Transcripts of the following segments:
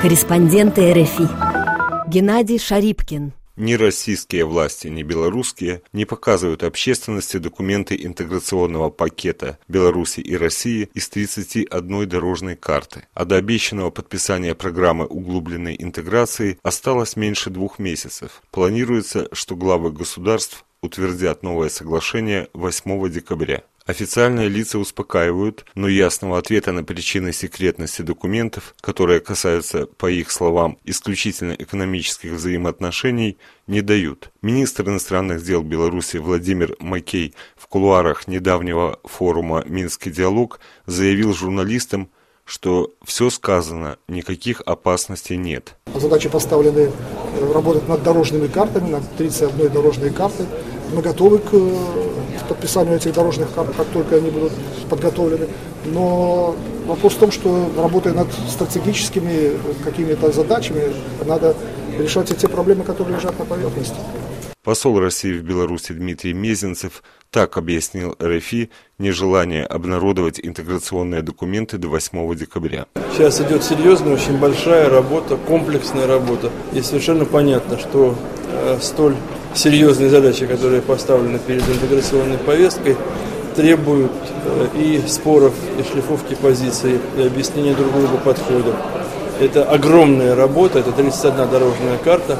Корреспонденты РФИ Геннадий Шарипкин ни российские власти, ни белорусские не показывают общественности документы интеграционного пакета Беларуси и России из 31 дорожной карты. А до обещанного подписания программы углубленной интеграции осталось меньше двух месяцев. Планируется, что главы государств утвердят новое соглашение 8 декабря. Официальные лица успокаивают, но ясного ответа на причины секретности документов, которые касаются, по их словам, исключительно экономических взаимоотношений, не дают. Министр иностранных дел Беларуси Владимир Макей в кулуарах недавнего форума «Минский диалог» заявил журналистам, что все сказано, никаких опасностей нет. Задачи поставлены э, работать над дорожными картами, над 31 дорожной картой. Мы готовы к подписанию этих дорожных карт, как только они будут подготовлены. Но вопрос в том, что работая над стратегическими какими-то задачами, надо решать и те проблемы, которые лежат на поверхности. Посол России в Беларуси Дмитрий Мезенцев так объяснил РФИ нежелание обнародовать интеграционные документы до 8 декабря. Сейчас идет серьезная, очень большая работа, комплексная работа. И совершенно понятно, что э, столь серьезные задачи, которые поставлены перед интеграционной повесткой, требуют э, и споров, и шлифовки позиций, и объяснения друг другу подходов. Это огромная работа, это 31 дорожная карта,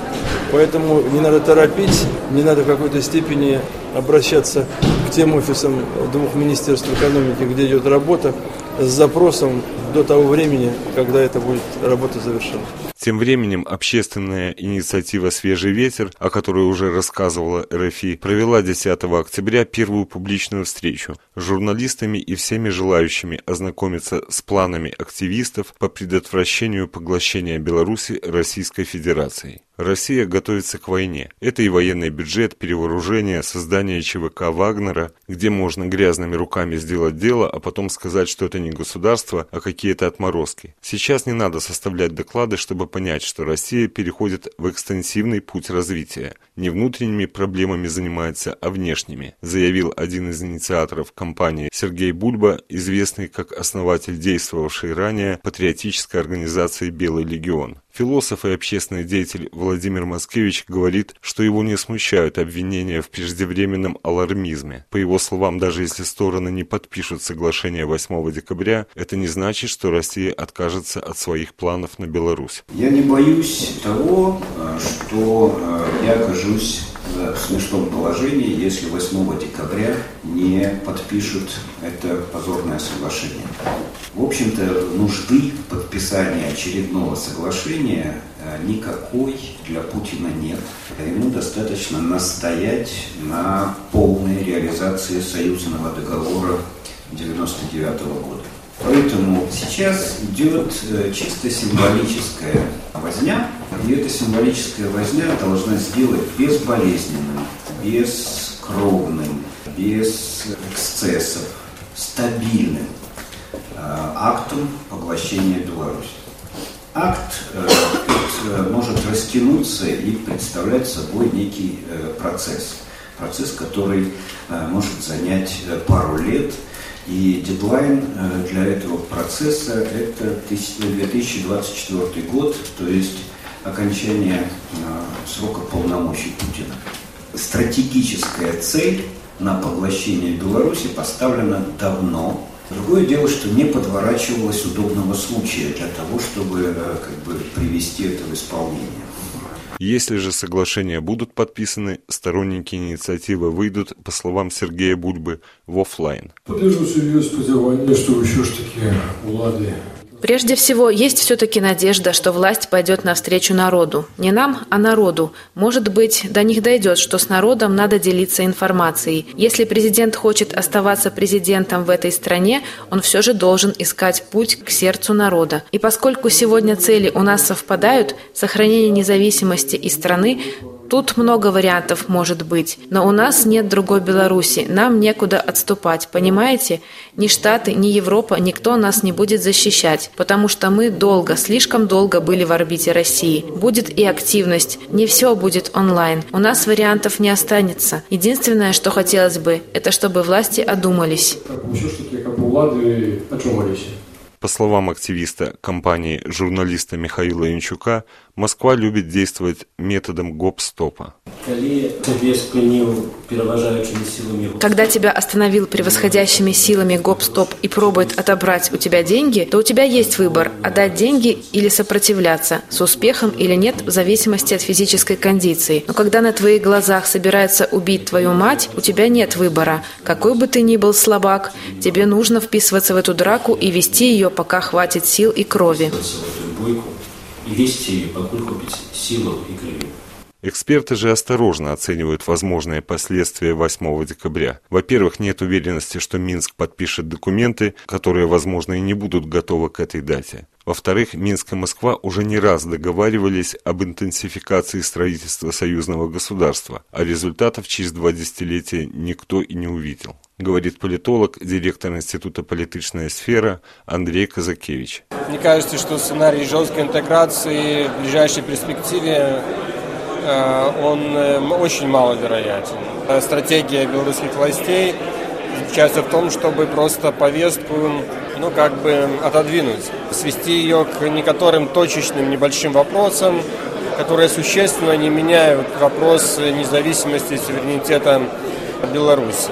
поэтому не надо торопить, не надо в какой-то степени обращаться к тем офисам двух министерств экономики, где идет работа, с запросом до того времени, когда эта будет работа завершена. Тем временем общественная инициатива «Свежий ветер», о которой уже рассказывала РФИ, провела 10 октября первую публичную встречу с журналистами и всеми желающими ознакомиться с планами активистов по предотвращению поглощения Беларуси Российской Федерацией. Россия готовится к войне. Это и военный бюджет, перевооружение, создание ЧВК Вагнера, где можно грязными руками сделать дело, а потом сказать, что это не государство, а какие-то отморозки. Сейчас не надо составлять доклады, чтобы понять, что Россия переходит в экстенсивный путь развития. Не внутренними проблемами занимается, а внешними, заявил один из инициаторов кампании Сергей Бульба, известный как основатель действовавшей ранее патриотической организации «Белый легион». Философ и общественный деятель Владимир Москевич говорит, что его не смущают обвинения в преждевременном алармизме. По его словам, даже если стороны не подпишут соглашение 8 декабря, это не значит, что Россия откажется от своих планов на Беларусь. Я не боюсь того, э, что э, я окажусь в смешном положении, если 8 декабря не подпишут это позорное соглашение. В общем-то, нужды подписания очередного соглашения э, никакой для Путина нет. Ему достаточно настоять на полной реализации союзного договора 1999 года. Поэтому сейчас идет э, чисто символическая возня, и эта символическая возня должна сделать безболезненным, бескровным, без эксцессов, стабильным э, актом поглощения Беларуси. Акт э, может растянуться и представлять собой некий процесс. Процесс, который может занять пару лет – и дедлайн э, для этого процесса – это 2024 год, то есть окончание э, срока полномочий Путина. Стратегическая цель на поглощение Беларуси поставлена давно. Другое дело, что не подворачивалось удобного случая для того, чтобы э, как бы, привести это в исполнение. Если же соглашения будут подписаны, сторонники инициативы выйдут, по словам Сергея Бульбы, в офлайн. Поддержу серьезное что еще ж таки улады Прежде всего, есть все-таки надежда, что власть пойдет навстречу народу. Не нам, а народу. Может быть, до них дойдет, что с народом надо делиться информацией. Если президент хочет оставаться президентом в этой стране, он все же должен искать путь к сердцу народа. И поскольку сегодня цели у нас совпадают, сохранение независимости и страны, Тут много вариантов может быть, но у нас нет другой Беларуси, нам некуда отступать, понимаете? Ни Штаты, ни Европа, никто нас не будет защищать, потому что мы долго, слишком долго были в орбите России. Будет и активность, не все будет онлайн, у нас вариантов не останется. Единственное, что хотелось бы, это чтобы власти одумались. Очумались. По словам активиста компании журналиста Михаила Янчука, Москва любит действовать методом гоп-стопа. Когда тебя остановил превосходящими силами гоп-стоп и пробует отобрать у тебя деньги, то у тебя есть выбор – отдать деньги или сопротивляться, с успехом или нет, в зависимости от физической кондиции. Но когда на твоих глазах собирается убить твою мать, у тебя нет выбора. Какой бы ты ни был слабак, тебе нужно вписываться в эту драку и вести ее, пока хватит сил и крови и вести, покуль купить силу и крови. Эксперты же осторожно оценивают возможные последствия 8 декабря. Во-первых, нет уверенности, что Минск подпишет документы, которые, возможно, и не будут готовы к этой дате. Во-вторых, Минск и Москва уже не раз договаривались об интенсификации строительства союзного государства, а результатов через два десятилетия никто и не увидел, говорит политолог, директор Института «Политичная сфера» Андрей Казакевич. Мне кажется, что сценарий жесткой интеграции в ближайшей перспективе он э, очень маловероятен. Э, стратегия белорусских властей заключается в том, чтобы просто повестку ну, как бы отодвинуть, свести ее к некоторым точечным небольшим вопросам, которые существенно не меняют вопрос независимости и суверенитета Беларуси.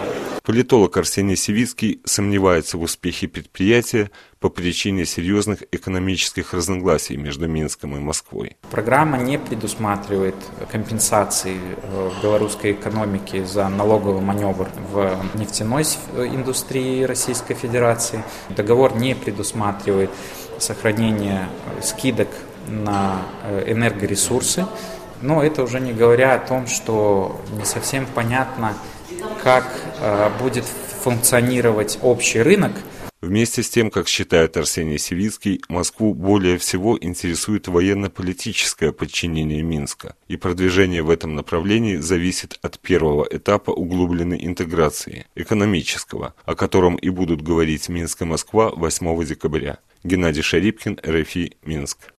Политолог Арсений Севицкий сомневается в успехе предприятия по причине серьезных экономических разногласий между Минском и Москвой. Программа не предусматривает компенсации э, белорусской экономики за налоговый маневр в нефтяной индустрии Российской Федерации. Договор не предусматривает сохранение э, скидок на э, энергоресурсы. Но это уже не говоря о том, что не совсем понятно, как э, будет функционировать общий рынок. Вместе с тем, как считает Арсений Севицкий, Москву более всего интересует военно-политическое подчинение Минска, и продвижение в этом направлении зависит от первого этапа углубленной интеграции, экономического, о котором и будут говорить Минск и Москва 8 декабря. Геннадий Шарипкин, РФИ, Минск.